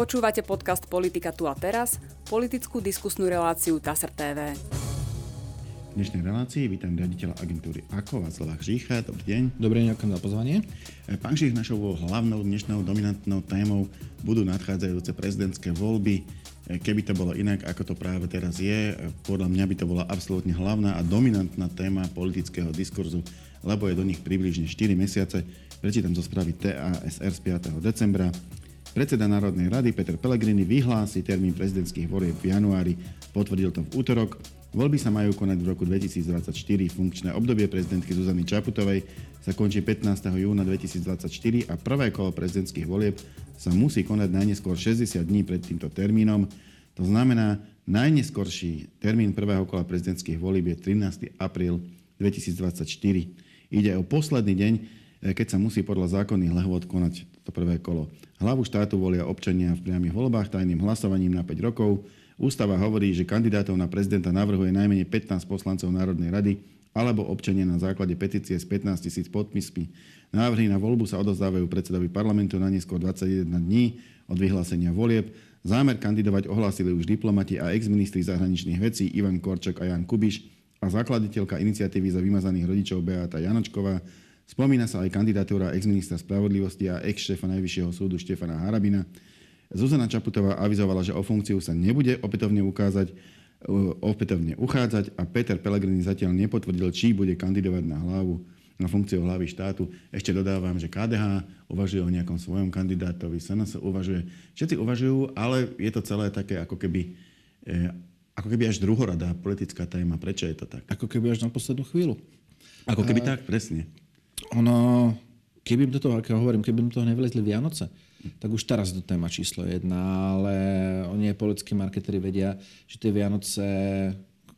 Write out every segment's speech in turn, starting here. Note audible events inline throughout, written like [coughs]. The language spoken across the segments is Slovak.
Počúvate podcast Politika tu a teraz, politickú diskusnú reláciu TASR TV. V dnešnej relácii vítam riaditeľa agentúry AKO Václava Hřícha. Dobrý deň. Dobrý deň, ďakujem za pozvanie. E, pán Hřích, našou hlavnou dnešnou dominantnou témou budú nadchádzajúce prezidentské voľby. E, keby to bolo inak, ako to práve teraz je, e, podľa mňa by to bola absolútne hlavná a dominantná téma politického diskurzu, lebo je do nich približne 4 mesiace. Prečítam zo správy TASR z 5. decembra. Predseda Národnej rady Peter Pellegrini vyhlási termín prezidentských volieb v januári. Potvrdil to v útorok. Voľby sa majú konať v roku 2024. Funkčné obdobie prezidentky Zuzany Čaputovej sa končí 15. júna 2024 a prvé kolo prezidentských volieb sa musí konať najneskôr 60 dní pred týmto termínom. To znamená, najneskorší termín prvého kola prezidentských volieb je 13. apríl 2024. Ide o posledný deň, eh, keď sa musí podľa zákonných lehôd konať to prvé kolo. Hlavu štátu volia občania v priamých voľbách tajným hlasovaním na 5 rokov. Ústava hovorí, že kandidátov na prezidenta navrhuje najmenej 15 poslancov Národnej rady alebo občania na základe petície s 15 tisíc podpismi. Návrhy na voľbu sa odozdávajú predsedovi parlamentu na neskôr 21 dní od vyhlásenia volieb. Zámer kandidovať ohlásili už diplomati a ex-ministri zahraničných vecí Ivan Korčok a Jan Kubiš a zakladiteľka iniciatívy za vymazaných rodičov Beata Janočková. Spomína sa aj kandidatúra ex-ministra spravodlivosti a ex-šéfa Najvyššieho súdu Štefana Harabina. Zuzana Čaputová avizovala, že o funkciu sa nebude opätovne ukázať, opätovne uchádzať a Peter Pellegrini zatiaľ nepotvrdil, či bude kandidovať na hlavu na funkciu hlavy štátu. Ešte dodávam, že KDH uvažuje o nejakom svojom kandidátovi, SNS uvažuje, všetci uvažujú, ale je to celé také ako keby, e, ako keby až druhoradá politická téma. Prečo je to tak? Ako keby až na poslednú chvíľu. Ako keby a... tak, presne. Ono, keby do toho, ako hovorím, keby do toho nevlezli Vianoce, tak už teraz to téma číslo jedna, ale oni aj politickí marketéri vedia, že tie Vianoce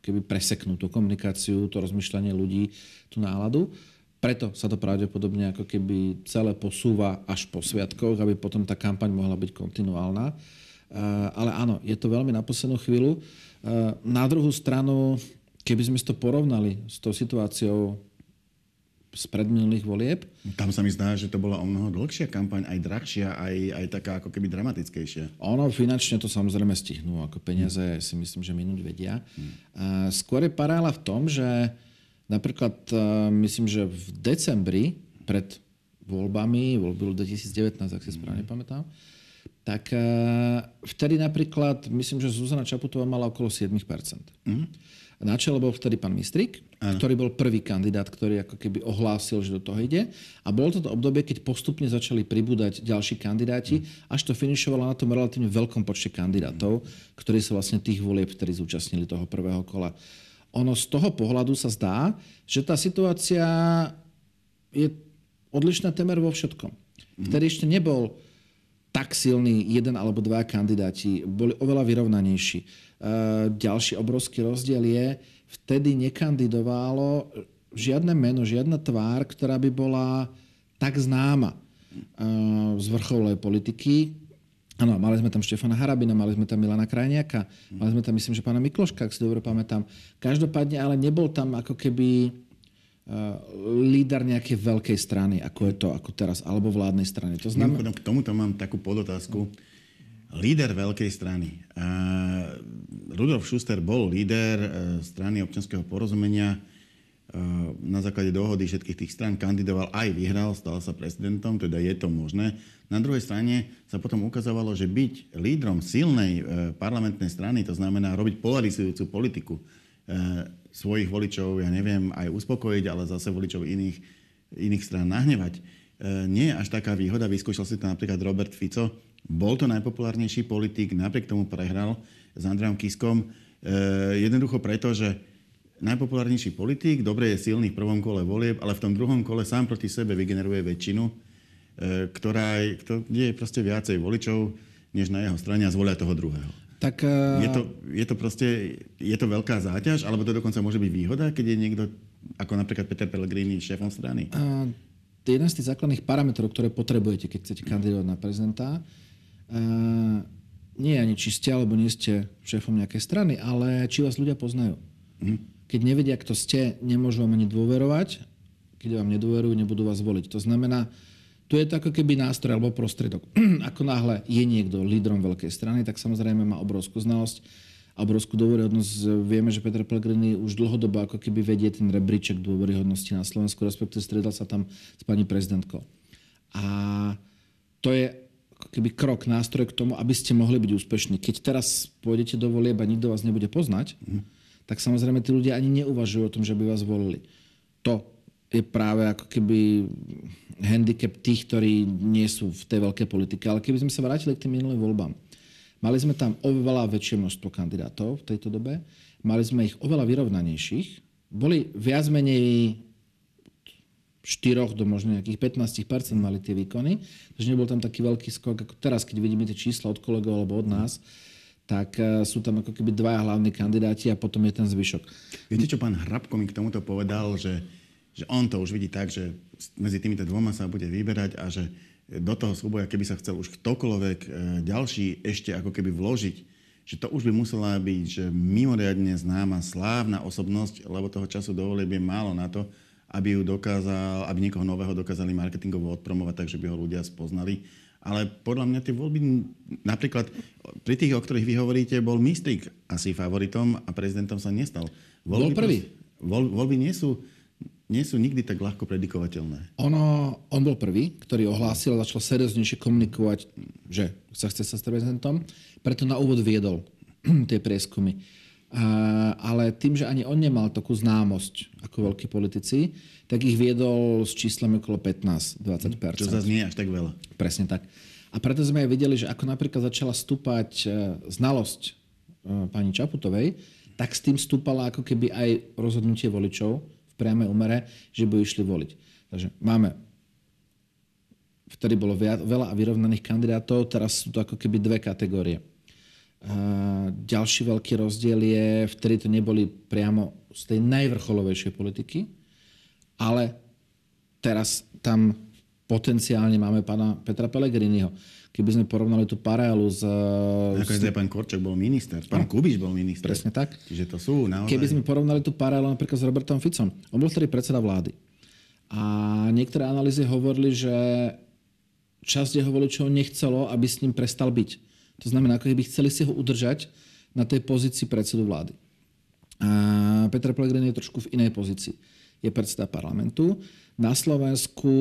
keby preseknú tú komunikáciu, to rozmýšľanie ľudí, tú náladu. Preto sa to pravdepodobne ako keby celé posúva až po sviatkoch, aby potom tá kampaň mohla byť kontinuálna. Eh, ale áno, je to veľmi na poslednú chvíľu. Eh, na druhú stranu, keby sme to porovnali s tou situáciou z predminulých volieb. Tam sa mi zdá, že to bola o mnoho dlhšia kampaň, aj drahšia, aj, aj taká ako keby dramatickejšia. Ono finančne to samozrejme stihnú, ako peniaze hmm. si myslím, že minúť vedia. Hmm. Skôr je parála v tom, že napríklad myslím, že v decembri pred voľbami, voľby 2019, ak si hmm. správne pamätám, tak vtedy napríklad, myslím, že Zuzana Čaputová mala okolo 7%. Hmm. Na čele bol vtedy pán Mistrik, ano. ktorý bol prvý kandidát, ktorý ako keby ohlásil, že do toho ide. A bolo toto obdobie, keď postupne začali pribúdať ďalší kandidáti, ano. až to finišovalo na tom relatívne veľkom počte kandidátov, ktorí sa vlastne tých volieb vtedy zúčastnili toho prvého kola. Ono z toho pohľadu sa zdá, že tá situácia je odlišná temer vo všetkom. Mhm. Vtedy ešte nebol tak silný jeden alebo dva kandidáti, boli oveľa vyrovnanejší. E, ďalší obrovský rozdiel je, vtedy nekandidovalo žiadne meno, žiadna tvár, ktorá by bola tak známa e, z vrcholnej politiky. Áno, mali sme tam Štefana Harabina, mali sme tam Milana Krajniaka, mali sme tam, myslím, že pána Mikloška, ak si dobre pamätám. Každopádne, ale nebol tam ako keby líder nejakej veľkej strany, ako je to ako teraz, alebo vládnej strany. To znamená... K tomuto mám takú podotázku. Líder veľkej strany. Uh, Rudolf Schuster bol líder uh, strany občanského porozumenia. Na základe dohody všetkých tých stran kandidoval, aj vyhral, stal sa prezidentom, teda je to možné. Na druhej strane sa potom ukazovalo, že byť lídrom silnej parlamentnej strany, to znamená robiť polarizujúcu politiku, svojich voličov, ja neviem, aj uspokojiť, ale zase voličov iných, iných strán nahnevať. E, nie až taká výhoda. Vyskúšal si to napríklad Robert Fico. Bol to najpopulárnejší politik, napriek tomu prehral s Andreom Kiskom. E, jednoducho preto, že najpopulárnejší politik, dobre je silný v prvom kole volieb, ale v tom druhom kole sám proti sebe vygeneruje väčšinu, e, ktorá je proste viacej voličov, než na jeho strane a zvolia toho druhého. Tak, je, to, je to proste, je to veľká záťaž, alebo to dokonca môže byť výhoda, keď je niekto, ako napríklad Peter Pellegrini, šéfom strany? Uh, jeden z tých základných parametrov, ktoré potrebujete, keď chcete kandidovať na prezidenta, uh, nie je ani či ste alebo nie ste šéfom nejakej strany, ale či vás ľudia poznajú. Uh-huh. Keď nevedia, kto ste, nemôžu vám ani dôverovať. Keď vám nedôverujú, nebudú vás voliť. To znamená, Tu je to ako keby nástroj alebo prostriedok. [clears throat] ako náhle je niekto lídrom veľkej strany, tak samozrejme má obrovskú znalosť a obrovskú dôveryhodnosť. Vieme, že Peter Pellegrini už dlhodobo ako keby vedie ten rebríček dôveryhodnosti na Slovensku, respektíve stredal sa tam s pani prezidentkou. A to je keby krok, nástroj k tomu, aby ste mohli byť úspešní. Keď teraz pôjdete do volieb a nikto vás nebude poznať, mm. tak samozrejme tí ľudia ani neuvažujú o tom, že by vás volili. To je práve ako keby handicap tých, ktorí nie sú v tej veľkej politike. Ale keby sme sa vrátili k tým minulým voľbám, mali sme tam oveľa väčšie množstvo kandidátov v tejto dobe, mali sme ich oveľa vyrovnanejších, boli viac menej 4 do možno nejakých 15% mali tie výkony, takže nebol tam taký veľký skok ako teraz, keď vidíme tie čísla od kolegov alebo od nás, tak e, sú tam ako keby dvaja hlavní kandidáti a potom je ten zvyšok. Viete, čo pán Hrabko mi k tomuto povedal, že že on to už vidí tak, že medzi týmito dvoma sa bude vyberať a že do toho súboja, keby sa chcel už ktokoľvek e, ďalší ešte ako keby vložiť, že to už by musela byť že mimoriadne známa, slávna osobnosť, lebo toho času do je málo na to, aby ju dokázal, aby niekoho nového dokázali marketingovo odpromovať, takže by ho ľudia spoznali. Ale podľa mňa tie voľby, napríklad pri tých, o ktorých vy hovoríte, bol Mistrik asi favoritom a prezidentom sa nestal. Voľby bol prvý. Voľ, voľby nie sú nie sú nikdy tak ľahko predikovateľné. Ono, on bol prvý, ktorý ohlásil a začal serióznejšie komunikovať, že sa chce sa s prezidentom. Preto na úvod viedol [clears throat] tie prieskumy. Uh, ale tým, že ani on nemal takú známosť ako veľkí politici, tak ich viedol s číslami okolo 15-20%. Čo zase nie až tak veľa. Presne tak. A preto sme aj videli, že ako napríklad začala stúpať uh, znalosť uh, pani Čaputovej, tak s tým stúpala ako keby aj rozhodnutie voličov, priamej umere, že by išli voliť. Takže máme vtedy bolo veľa vyrovnaných kandidátov, teraz sú to ako keby dve kategórie. A ďalší veľký rozdiel je, vtedy to neboli priamo z tej najvrcholovejšej politiky, ale teraz tam potenciálne máme pána Petra Pellegriniho, keby sme porovnali tú paralelu s... Ako s... pán Korčok bol minister, pán no, Kubiš bol minister. Presne tak. Čiže to sú naozaj... Keby sme porovnali tú paralelu napríklad s Robertom Ficom, on bol vtedy predseda vlády. A niektoré analýzy hovorili, že časť jeho voličov nechcelo, aby s ním prestal byť. To znamená, ako keby chceli si ho udržať na tej pozícii predsedu vlády. A Petr Pellegrini je trošku v inej pozícii. Je predseda parlamentu na Slovensku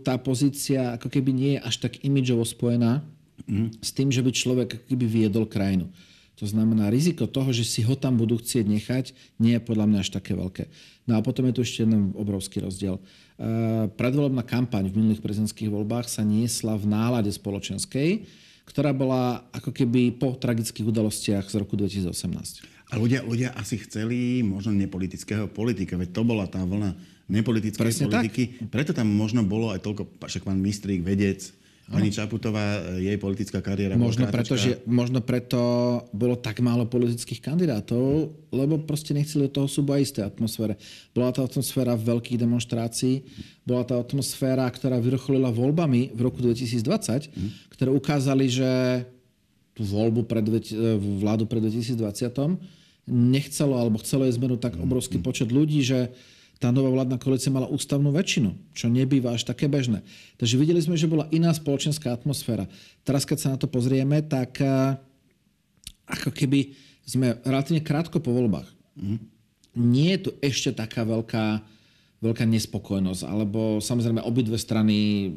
tá pozícia ako keby nie je až tak imidžovo spojená mm. s tým, že by človek ako keby viedol krajinu. To znamená, riziko toho, že si ho tam budú chcieť nechať, nie je podľa mňa až také veľké. No a potom je tu ešte jeden obrovský rozdiel. Uh, predvolebná kampaň v minulých prezidentských voľbách sa niesla v nálade spoločenskej, ktorá bola ako keby po tragických udalostiach z roku 2018. A ľudia, ľudia asi chceli možno nepolitického politika, veď to bola tá vlna nepolitickej Presne politiky. Tak. Preto tam možno bolo aj toľko, však pán Mistrík, vedec, Pani Čaputová, jej politická kariéra možno preto, že, možno preto bolo tak málo politických kandidátov, lebo proste nechceli do toho súboja isté atmosfére. Bola to atmosféra veľkých demonstrácií, bola to atmosféra, ktorá vyvrcholila voľbami v roku 2020, mm. ktoré ukázali, že tú voľbu pred, vládu pred 2020 nechcelo alebo chcelo je zmenu tak obrovský počet ľudí, že tá nová vládna koalícia mala ústavnú väčšinu, čo nebýva až také bežné. Takže videli sme, že bola iná spoločenská atmosféra. Teraz, keď sa na to pozrieme, tak eh, ako keby sme relatívne krátko po voľbách. Nie je tu ešte taká veľká, veľká nespokojnosť, alebo samozrejme obidve strany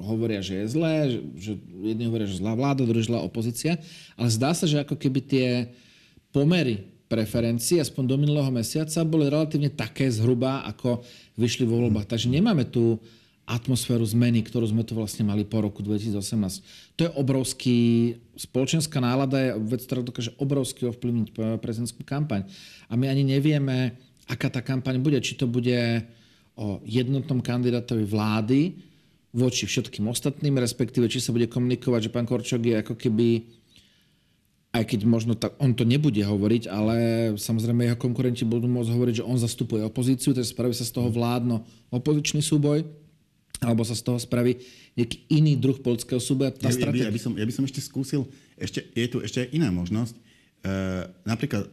hovoria, že je zlé, že jedni hovoria, že zlá vláda, druhý zlá opozícia, ale zdá sa, že ako keby tie pomery preferencií, aspoň do minulého mesiaca, boli relatívne také zhruba, ako vyšli vo voľbách. Takže nemáme tu atmosféru zmeny, ktorú sme tu vlastne mali po roku 2018. To je obrovský, spoločenská nálada je vec, ktorá dokáže obrovsky ovplyvniť prezidentskú kampaň. A my ani nevieme, aká tá kampaň bude. Či to bude o jednotnom kandidátovi vlády voči všetkým ostatným, respektíve či sa bude komunikovať, že pán Korčok je ako keby aj keď možno tak, on to nebude hovoriť, ale samozrejme jeho konkurenti budú môcť hovoriť, že on zastupuje opozíciu, takže spraví sa z toho vládno opozičný súboj, alebo sa z toho spraví nejaký iný druh politického súboja. Tá ja, ja, by som, ja by som ešte skúsil, ešte, je tu ešte iná možnosť. E, napríklad, e,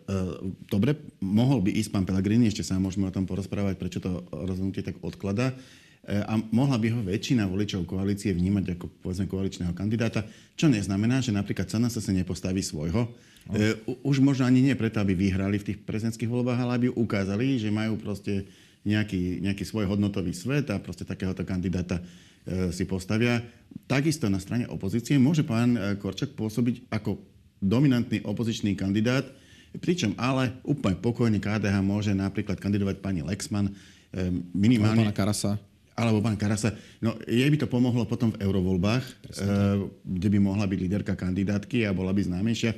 dobre, mohol by ísť pán Pellegrini, ešte sa môžeme o tom porozprávať, prečo to rozhodnutie tak odklada. A mohla by ho väčšina voličov koalície vnímať ako povedzme koaličného kandidáta, čo neznamená, že napríklad SNS sa nepostaví svojho. No. Už možno ani nie preto, aby vyhrali v tých prezidentských voľbách, ale aby ukázali, že majú proste nejaký, nejaký svoj hodnotový svet a proste takéhoto kandidáta e, si postavia. Takisto na strane opozície môže pán Korčak pôsobiť ako dominantný opozičný kandidát, pričom ale úplne pokojne KDH môže napríklad kandidovať pani Lexman, minimálne... Pána Karasa. Alebo pán Karasa. No, jej by to pomohlo potom v eurovoľbách, kde by mohla byť líderka kandidátky a bola by známejšia.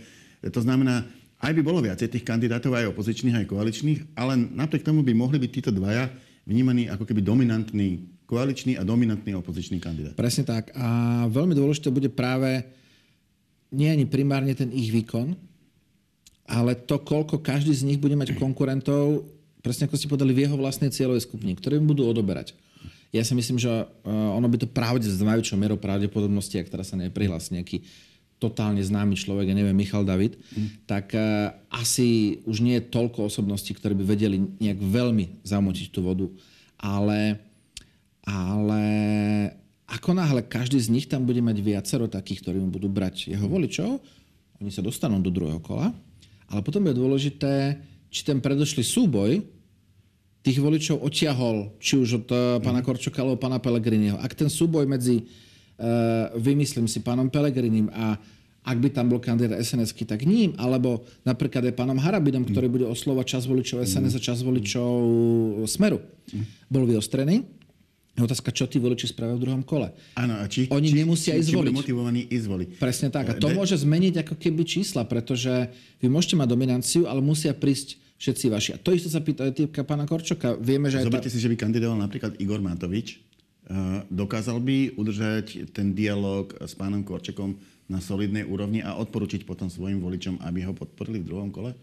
To znamená, aj by bolo viacej tých kandidátov, aj opozičných, aj koaličných, ale napriek tomu by mohli byť títo dvaja vnímaní ako keby dominantný koaličný a dominantný opozičný kandidát. Presne tak. A veľmi dôležité bude práve nie ani primárne ten ich výkon, ale to, koľko každý z nich bude mať konkurentov, presne ako ste povedali, v jeho vlastnej cieľovej skupine, ktoré im budú odoberať. Ja si myslím, že eh, ono by to pravde s najväčšou mierou pravdepodobnosti, ak teraz sa neprihlási nejaký totálne známy človek, ja neviem, Michal David, mm. tak uh, asi už nie je toľko osobností, ktoré by vedeli nejak veľmi zamotiť tú vodu. Ale, ale ako náhle každý z nich tam bude mať viacero takých, ktorí mu budú brať jeho voličov, oni sa dostanú do druhého kola, ale potom je dôležité, či ten predošlý súboj tých voličov otiahol, či už od uh, pána mhm. Korčoka alebo pána Pelegriniho. Ak ten súboj medzi, uh, vymyslím si, pánom Pelegrinim a ak by tam bol kandidát sns tak ním, alebo napríklad aj pánom Harabidom, ktorý mhm. bude oslovať čas voličov SNS a čas voličov Smeru, mhm. bol vyostrený Otázka, čo tí voliči spravia v druhom kole. Áno, a či, Oni či, nemusia či, ísť voliť. motivovaní ísť voliť. Presne tak. A to môže zmeniť ako keby čísla, pretože vy môžete mať dominanciu, ale musia prísť všetci vaši. A to isté sa pýta aj týpka pána Korčoka. Vieme, že Zoberte tá... si, že by kandidoval napríklad Igor Matovič. Uh, dokázal by udržať ten dialog s pánom Korčekom na solidnej úrovni a odporučiť potom svojim voličom, aby ho podporili v druhom kole?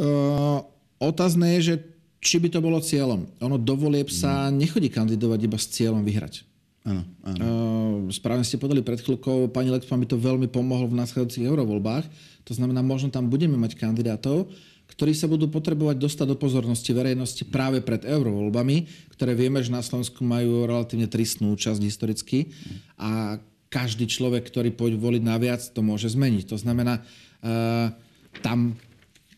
Uh, otázne je, že či by to bolo cieľom. Ono do volieb sa nechodí kandidovať iba s cieľom vyhrať. Áno, áno. správne ste podali pred chvíľkou, pani Lexman by to veľmi pomohlo v následujúcich eurovoľbách. To znamená, možno tam budeme mať kandidátov, ktorí sa budú potrebovať dostať do pozornosti verejnosti práve pred eurovoľbami, ktoré vieme, že na Slovensku majú relatívne tristnú časť historicky a každý človek, ktorý pôjde voliť na to môže zmeniť. To znamená, tam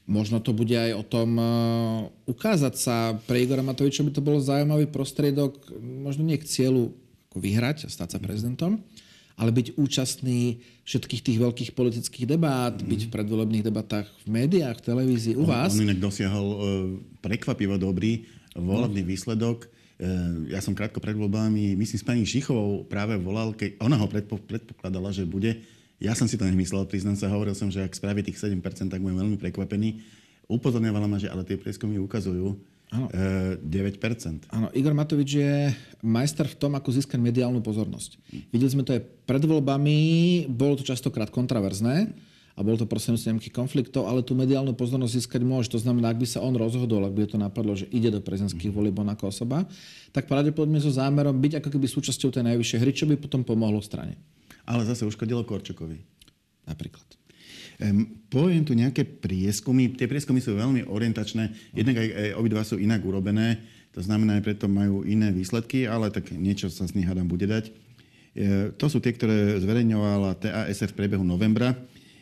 Možno to bude aj o tom uh, ukázať sa. Pre Igora Matoviča by to bol zaujímavý prostriedok, možno nie k cieľu ako vyhrať stať sa prezidentom, ale byť účastný všetkých tých veľkých politických debát, mm. byť v predvolebných debatách v médiách, v televízii, u vás. On, on inak dosiahol uh, prekvapivo dobrý volebný no. výsledok. Uh, ja som krátko pred voľbami, myslím, s pani Šichovou práve volal, keď ona ho predpo, predpokladala, že bude ja som si to nemyslel, priznám sa, hovoril som, že ak spraví tých 7%, tak budem veľmi prekvapený. Upozorňovala ma, že ale tie prieskumy ukazujú ano. E, 9%. Áno, Igor Matovič je majster v tom, ako získať mediálnu pozornosť. Hm. Videli sme to aj pred voľbami, bolo to častokrát kontraverzné a bolo to prostredníctvom nejakých konfliktov, ale tú mediálnu pozornosť získať môže. To znamená, ak by sa on rozhodol, ak by to napadlo, že ide do prezidentských volieb on ako osoba, tak pravdepodobne so zámerom byť ako keby súčasťou tej najvyššej hry, čo by potom pomohlo strane ale zase uškodilo Korčokovi. Napríklad. Poviem tu nejaké prieskumy. Tie prieskumy sú veľmi orientačné. Jednak aj, aj obidva sú inak urobené. To znamená, aj preto majú iné výsledky, ale tak niečo sa z nich hádam bude dať. E, to sú tie, ktoré zverejňovala TASR v priebehu novembra.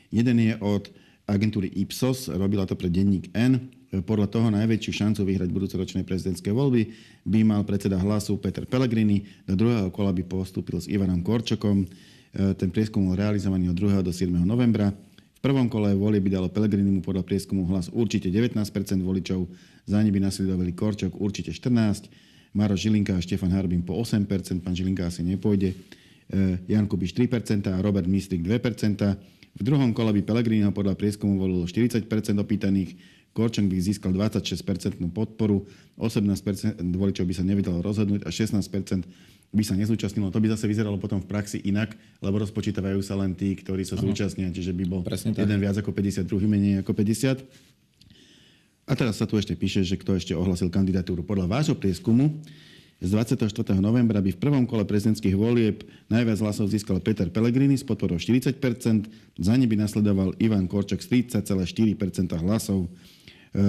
Jeden je od agentúry Ipsos, robila to pre denník N. E, podľa toho najväčšiu šancu vyhrať budúcoročné prezidentské voľby by mal predseda hlasu Peter Pellegrini. Do druhého kola by postúpil s Ivanom Korčokom. E, ten prieskum bol realizovaný od 2. do 7. novembra. Prvom kole volie by dalo Pelegrinimu podľa prieskumu hlas určite 19 voličov, za by nasledovali Korčok určite 14 Maro Žilinka a Štefan Harbin po 8 pán Žilinka asi nepôjde, e, Jan Kubiš 3 a Robert Mistrik 2% V druhom kole by Pelegriniho podľa prieskumu volilo 40% opýtaných, Korčok by získal 26% podporu, 18% voličov by sa nevydalo rozhodnúť a 16 by sa nezúčastnilo, to by zase vyzeralo potom v praxi inak, lebo rozpočítavajú sa len tí, ktorí sa zúčastnia, čiže by bol Presne jeden tak. viac ako 50, druhý menej ako 50. A teraz sa tu ešte píše, že kto ešte ohlasil kandidatúru. Podľa vášho prieskumu z 24. novembra by v prvom kole prezidentských volieb najviac hlasov získal Peter Pellegrini s podporou 40 za ne by nasledoval Ivan Korčok s 30,4 hlasov. E,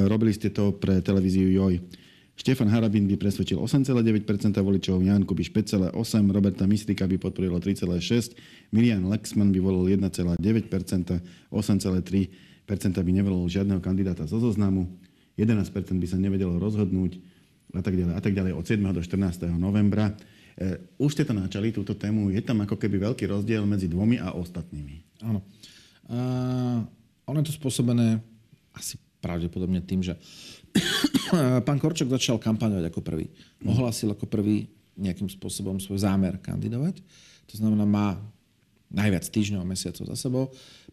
robili ste to pre televíziu JOJ. Štefan Harabin by presvedčil 8,9% voličov, Jan Kubiš 5,8%, Roberta Mistrika by podporilo 3,6%, Milian Lexman by volil 1,9%, 8,3% by nevolil žiadneho kandidáta zo zoznamu, 11% by sa nevedelo rozhodnúť a tak ďalej, a tak ďalej od 7. do 14. novembra. E, už ste to načali, túto tému. Je tam ako keby veľký rozdiel medzi dvomi a ostatnými. Áno. Uh, ono je to spôsobené asi pravdepodobne tým, že [coughs] pán Korčok začal kampaňovať ako prvý. Ohlásil ako prvý nejakým spôsobom svoj zámer kandidovať. To znamená, má najviac týždňov a mesiacov za sebou.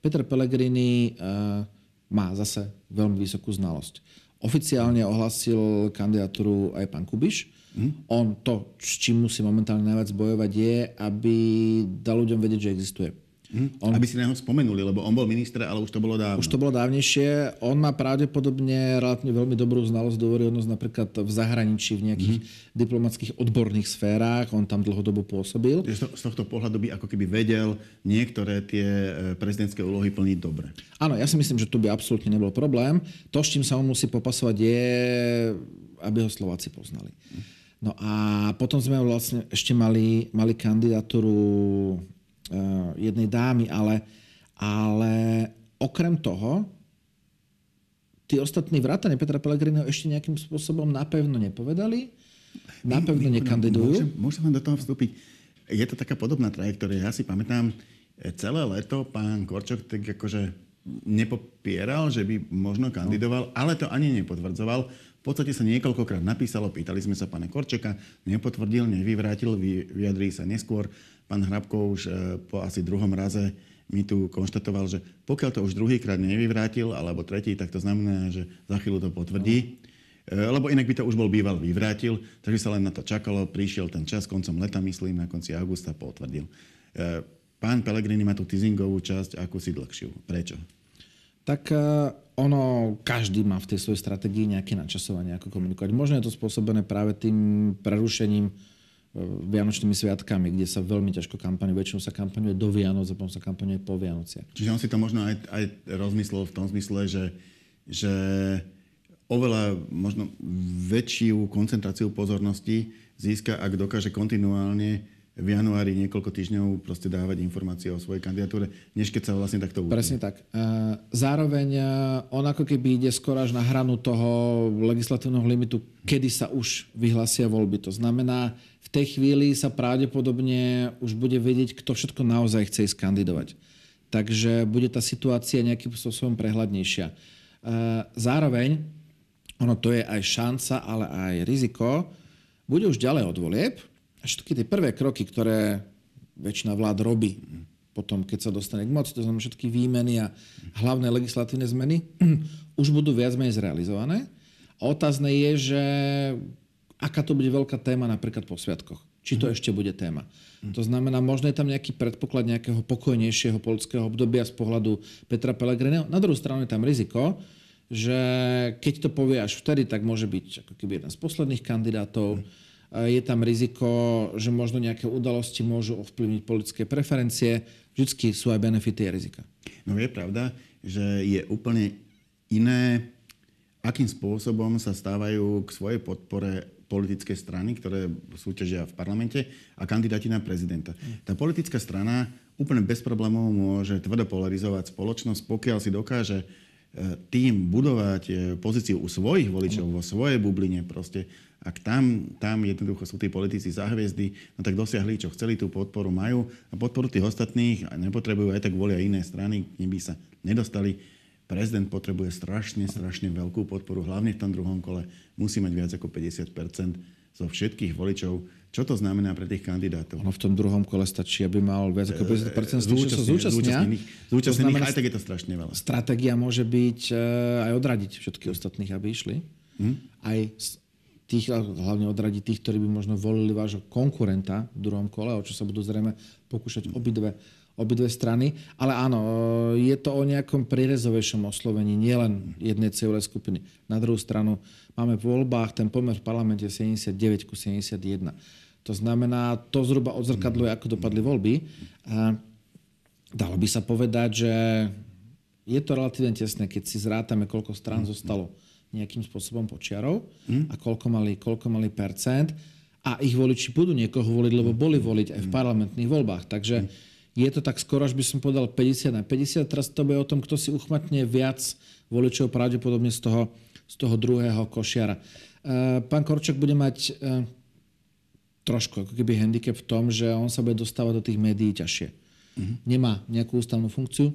Peter Pellegrini uh, má zase veľmi vysokú znalosť. Oficiálne ohlasil kandidatúru aj pán Kubiš. Mm. On to, s čím musí momentálne najviac bojovať, je, aby dal ľuďom vedieť, že existuje. Hm? On... Aby si na neho spomenuli, lebo on bol minister, ale už to bolo dávno. Už to bolo dávnejšie. On má pravdepodobne relatívne veľmi dobrú znalosť, dôveryhodnosť napríklad v zahraničí, v nejakých mm-hmm. diplomatických odborných sférach. On tam dlhodobo pôsobil. Z tohto pohľadu by ako keby vedel niektoré tie e, prezidentské úlohy plniť dobre. Áno, ja si myslím, že tu by absolútne nebol problém. To, s čím sa on musí popasovať, je, aby ho Slováci poznali. No a potom sme vlastne ešte mali, mali kandidatúru jednej dámy, ale, ale okrem toho, tí ostatní vrátane Petra Pellegriniho ešte nejakým spôsobom napevno nepovedali, napevno nekandidujú. Môžem, môžem vám do toho vstúpiť. Je to taká podobná trajektória. Ja si pamätám, eh, celé leto pán Korčok tak akože nepopieral, že by možno kandidoval, ale to ani nepotvrdzoval. V podstate sa niekoľkokrát napísalo, pýtali sme sa pána Korčeka, nepotvrdil, nevyvrátil, vyjadrí sa neskôr. Pán Hrabko už e, po asi druhom raze mi tu konštatoval, že pokiaľ to už druhýkrát nevyvrátil, alebo tretí, tak to znamená, že za chvíľu to potvrdí. E, lebo inak by to už bol býval vyvrátil, takže sa len na to čakalo, prišiel ten čas koncom leta, myslím, na konci augusta potvrdil. E, pán Pellegrini má tú teasingovú časť ako si dlhšiu. Prečo? Tak ono, každý má v tej svojej stratégii nejaké načasovanie, ako komunikovať. Možno je to spôsobené práve tým prerušením Vianočnými sviatkami, kde sa veľmi ťažko kampaňuje. Väčšinou sa kampaňuje do Vianoc a potom sa kampaňuje po Vianociach. Čiže on si to možno aj, aj rozmyslel v tom zmysle, že, že oveľa možno väčšiu koncentráciu pozornosti získa, ak dokáže kontinuálne v januári niekoľko týždňov proste dávať informácie o svojej kandidatúre, než keď sa vlastne takto uvidí. Presne tak. E, zároveň e, on ako keby ide skoro až na hranu toho legislatívneho limitu, kedy sa už vyhlasia voľby. To znamená, v tej chvíli sa pravdepodobne už bude vedieť, kto všetko naozaj chce ísť kandidovať. Takže bude tá situácia nejakým spôsobom prehľadnejšia. E, zároveň, ono to je aj šanca, ale aj riziko, bude už ďalej od volieb, všetky tie prvé kroky, ktoré väčšina vlád robí potom, keď sa dostane k moci, to znamená všetky výmeny a hlavné legislatívne zmeny, [clears throat] už budú viac menej zrealizované. A otázne je, že aká to bude veľká téma napríklad po sviatkoch. Či to mm. ešte bude téma. Mm. To znamená, možno je tam nejaký predpoklad nejakého pokojnejšieho politického obdobia z pohľadu Petra Pellegriniho. Na druhú stranu je tam riziko, že keď to povie až vtedy, tak môže byť ako keby jeden z posledných kandidátov. Mm je tam riziko, že možno nejaké udalosti môžu ovplyvniť politické preferencie. Vždycky sú aj benefity a rizika. No je pravda, že je úplne iné, akým spôsobom sa stávajú k svojej podpore politické strany, ktoré súťažia v parlamente a kandidáti na prezidenta. Tá politická strana úplne bez problémov môže tvrdo polarizovať spoločnosť, pokiaľ si dokáže E, tým budovať e, pozíciu u svojich voličov, vo svojej bubline proste, ak tam, tam jednoducho sú tí politici za hviezdy, no tak dosiahli, čo chceli, tú podporu majú a podporu tých ostatných a nepotrebujú, aj tak volia iné strany, k by sa nedostali. Prezident potrebuje strašne, strašne veľkú podporu, hlavne v tom druhom kole. Musí mať viac ako 50% zo všetkých voličov čo to znamená pre tých kandidátov? Ono v tom druhom kole stačí, aby mal viac ako 50% z tých, čo sa zúčastnia. Zúčastnených, aj tak je to strašne veľa. Stratégia môže byť eh, aj odradiť všetkých ostatných, aby išli. Hmm? Aj tých, hlavne odradiť tých, ktorí by možno volili vášho konkurenta v druhom kole, o čo sa budú zrejme pokúšať obidve, obidve strany. Ale áno, eh, je to o nejakom prírezovejšom oslovení, nielen jednej celej skupiny. Na druhú stranu máme v voľbách ten pomer v parlamente 79 ku 71 to znamená, to zhruba odzrkadluje, ako dopadli voľby. Dalo by sa povedať, že je to relatívne tesné, keď si zrátame, koľko strán zostalo nejakým spôsobom počiarov mm. a koľko mali, koľko mali percent a ich voliči budú niekoho voliť, lebo boli voliť aj v parlamentných voľbách. Takže je to tak skoro, až by som povedal 50 na 50. Teraz to bude o tom, kto si uchmatne viac voličov pravdepodobne z toho, z toho druhého košiara. Pán Korčok bude mať trošku ako keby handicap v tom, že on sa bude dostávať do tých médií ťažšie. Uh-huh. Nemá nejakú ústavnú funkciu,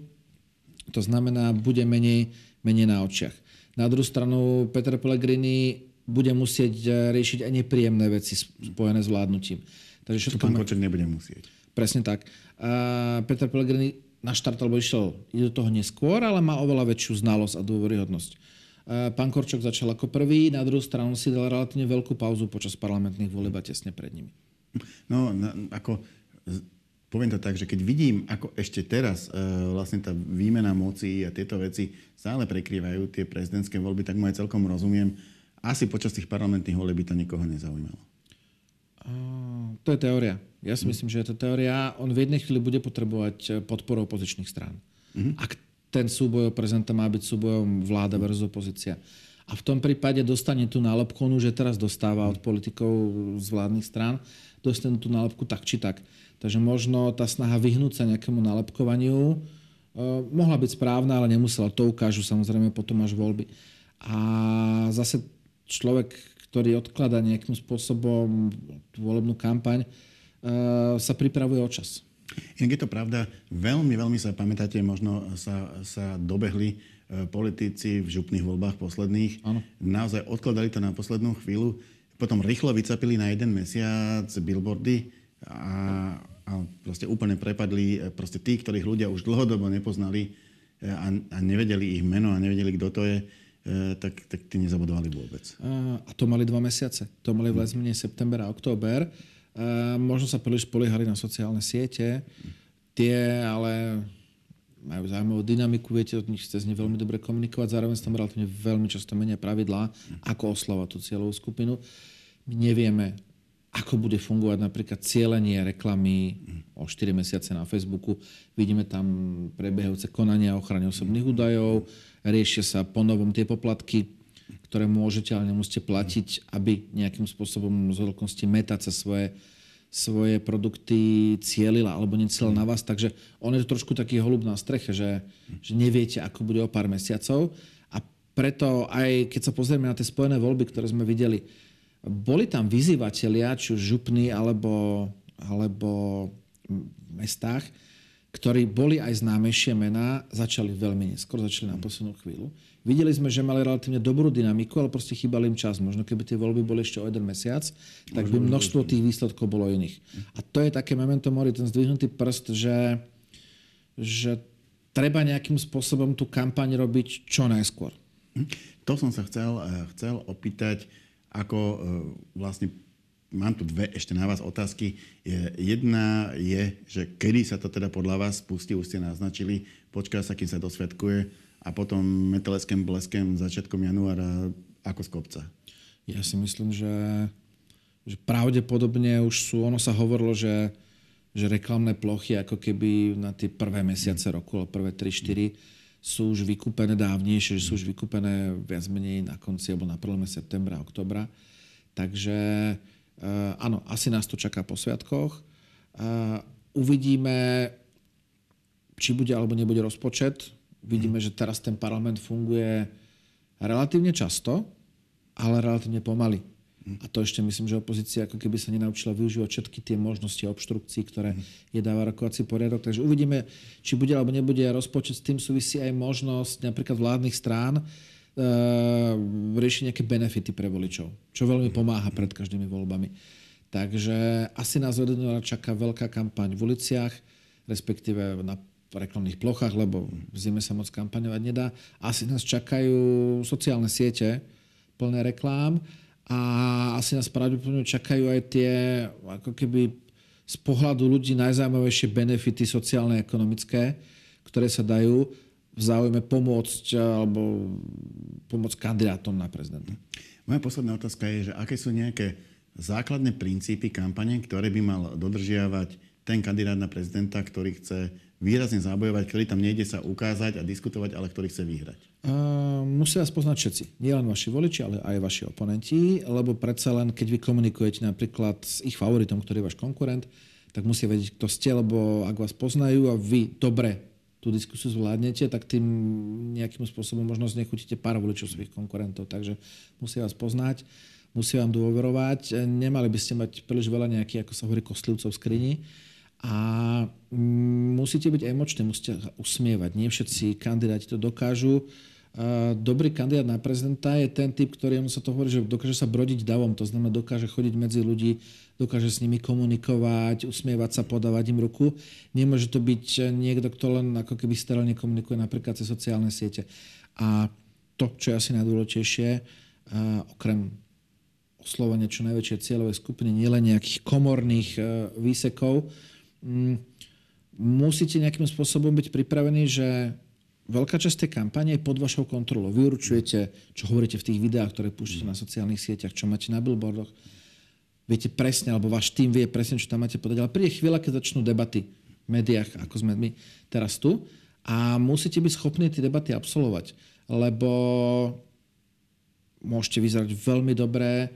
to znamená, bude menej, menej na očiach. Na druhú stranu Peter Pellegrini bude musieť e, riešiť aj nepríjemné veci spojené s vládnutím. Takže všetko pán nebude musieť. Presne tak. A Peter Pellegrini na štart alebo išiel do toho neskôr, ale má oveľa väčšiu znalosť a dôveryhodnosť. Pán Korčok začal ako prvý, na druhú stranu si dal relatívne veľkú pauzu počas parlamentných volieb a tesne pred nimi. No, na, ako poviem to tak, že keď vidím, ako ešte teraz e, vlastne tá výmena moci a tieto veci stále prekrývajú tie prezidentské voľby, tak mu aj celkom rozumiem. Asi počas tých parlamentných volieb by to nikoho nezaujímalo. Uh, to je teória. Ja si hm. myslím, že je to teória. On v jednej chvíli bude potrebovať e, podporu opozičných strán. Uh-huh. Ak ten súboj o prezidenta má byť súbojom vláda versus opozícia. A v tom prípade dostane tú nálepkonu, že teraz dostáva od politikov z vládnych strán, dostane tú nálepku tak či tak. Takže možno tá snaha vyhnúť sa nejakému nalepkovaniu uh, mohla byť správna, ale nemusela. To ukážu samozrejme potom až voľby. A zase človek, ktorý odklada nejakým spôsobom tú volebnú kampaň, uh, sa pripravuje o čas. Inak je to pravda, veľmi, veľmi sa pamätáte, možno sa, sa dobehli e, politici v župných voľbách posledných. Ano. Naozaj odkladali to na poslednú chvíľu. Potom rýchlo vycapili na jeden mesiac billboardy a, a proste úplne prepadli e, proste tí, ktorých ľudia už dlhodobo nepoznali e, a, a nevedeli ich meno a nevedeli, kto to je, e, tak, tak tí nezabudovali vôbec. A to mali dva mesiace. To mali v mm. september a október. Možno sa príliš spoliehali na sociálne siete. Tie ale majú zaujímavú dynamiku, viete od nich cez ne veľmi dobre komunikovať, zároveň sa tam relatívne veľmi často menia pravidlá, ako oslovať tú cieľovú skupinu. My nevieme, ako bude fungovať napríklad cieľenie reklamy o 4 mesiace na Facebooku. Vidíme tam prebiehajúce konania o ochrane osobných údajov, riešia sa ponovom tie poplatky, ktoré môžete, ale nemusíte platiť, aby nejakým spôsobom z veľkosti meta cez svoje, svoje produkty cielila alebo necielila na vás. Takže on je to trošku taký holub na streche, že, že neviete, ako bude o pár mesiacov. A preto aj keď sa pozrieme na tie spojené voľby, ktoré sme videli, boli tam vyzývatelia, či už župní alebo, alebo mestách, ktorí boli aj známejšie mená, začali veľmi neskôr, začali na poslednú chvíľu. Videli sme, že mali relatívne dobrú dynamiku, ale proste chýbal im čas. Možno keby tie voľby boli ešte o jeden mesiac, tak by množstvo tých výsledkov bolo iných. A to je také memento mori, ten zdvihnutý prst, že, že treba nejakým spôsobom tú kampaň robiť čo najskôr. Hm. To som sa chcel, eh, chcel opýtať ako e, vlastne mám tu dve ešte na vás otázky. Jedna je, že kedy sa to teda podľa vás spustí, už ste naznačili, počká sa, kým sa dosvedkuje a potom metaleským bleskem začiatkom januára ako z kopca. Ja si myslím, že, že pravdepodobne už sú, ono sa hovorilo, že, že reklamné plochy ako keby na tie prvé mesiace roku, alebo prvé 3-4 sú už vykúpené dávnejšie, že sú už vykúpené viac menej na konci alebo na prvom septembra, oktobra. Takže uh, áno, asi nás to čaká po sviatkoch. Uh, uvidíme, či bude alebo nebude rozpočet. Vidíme, že teraz ten parlament funguje relatívne často, ale relatívne pomaly. A to ešte myslím, že opozícia ako keby sa nenaučila využívať všetky tie možnosti obštrukcií, ktoré je dáva rokovací poriadok. Takže uvidíme, či bude alebo nebude rozpočet. S tým súvisí aj možnosť napríklad vládnych strán uh, riešiť nejaké benefity pre voličov, čo veľmi pomáha pred každými voľbami. Takže asi nás od čaká veľká kampaň v uliciach, respektíve na reklamných plochách, lebo v zime sa moc kampaňovať nedá. Asi nás čakajú sociálne siete plné reklám a asi nás pravdepodobne čakajú aj tie ako keby z pohľadu ľudí najzaujímavejšie benefity sociálne a ekonomické, ktoré sa dajú v záujme pomôcť alebo pomôcť kandidátom na prezidenta. Moja posledná otázka je, že aké sú nejaké základné princípy kampane, ktoré by mal dodržiavať ten kandidát na prezidenta, ktorý chce výrazne zabojovať, ktorý tam nejde sa ukázať a diskutovať, ale ktorý chce vyhrať? Uh, musia vás poznať všetci. Nie len vaši voliči, ale aj vaši oponenti, lebo predsa len, keď vy komunikujete napríklad s ich favoritom, ktorý je váš konkurent, tak musia vedieť, kto ste, lebo ak vás poznajú a vy dobre tú diskusiu zvládnete, tak tým nejakým spôsobom možno znechutíte pár voličov svojich konkurentov. Takže musia vás poznať, musia vám dôverovať. Nemali by ste mať príliš veľa nejakých, ako sa hovorí, kostlivcov v skrini. A musíte byť emočné, musíte usmievať. Nie všetci kandidáti to dokážu. Dobrý kandidát na prezidenta je ten typ, ktorý sa to hovorí, že dokáže sa brodiť davom, to znamená dokáže chodiť medzi ľudí, dokáže s nimi komunikovať, usmievať sa, podávať im ruku. Nemôže to byť niekto, kto len ako keby sterilne komunikuje napríklad cez sociálne siete. A to, čo je asi najdôležitejšie, okrem oslovenia čo najväčšej cieľovej skupiny, nielen nejakých komorných e, výsekov, musíte nejakým spôsobom byť pripravení, že veľká časť tej kampane je pod vašou kontrolou. Vy určujete, čo hovoríte v tých videách, ktoré púšťate na sociálnych sieťach, čo máte na billboardoch viete presne, alebo váš tým vie presne, čo tam máte povedať. Ale príde chvíľa, keď začnú debaty v médiách, ako sme my teraz tu, a musíte byť schopní tie debaty absolvovať, lebo môžete vyzerať veľmi dobré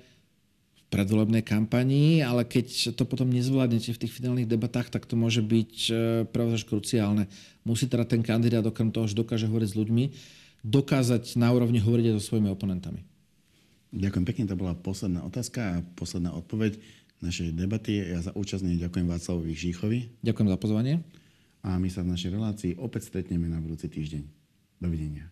predvolebnej kampanii, ale keď to potom nezvládnete v tých finálnych debatách, tak to môže byť e, pre vás kruciálne. Musí teda ten kandidát, okrem toho, že dokáže hovoriť s ľuďmi, dokázať na úrovni hovoriť aj so svojimi oponentami. Ďakujem pekne, to bola posledná otázka a posledná odpoveď našej debaty. Ja za účastne ďakujem Václavovi Žíchovi. Ďakujem za pozvanie. A my sa v našej relácii opäť stretneme na budúci týždeň. Dovidenia.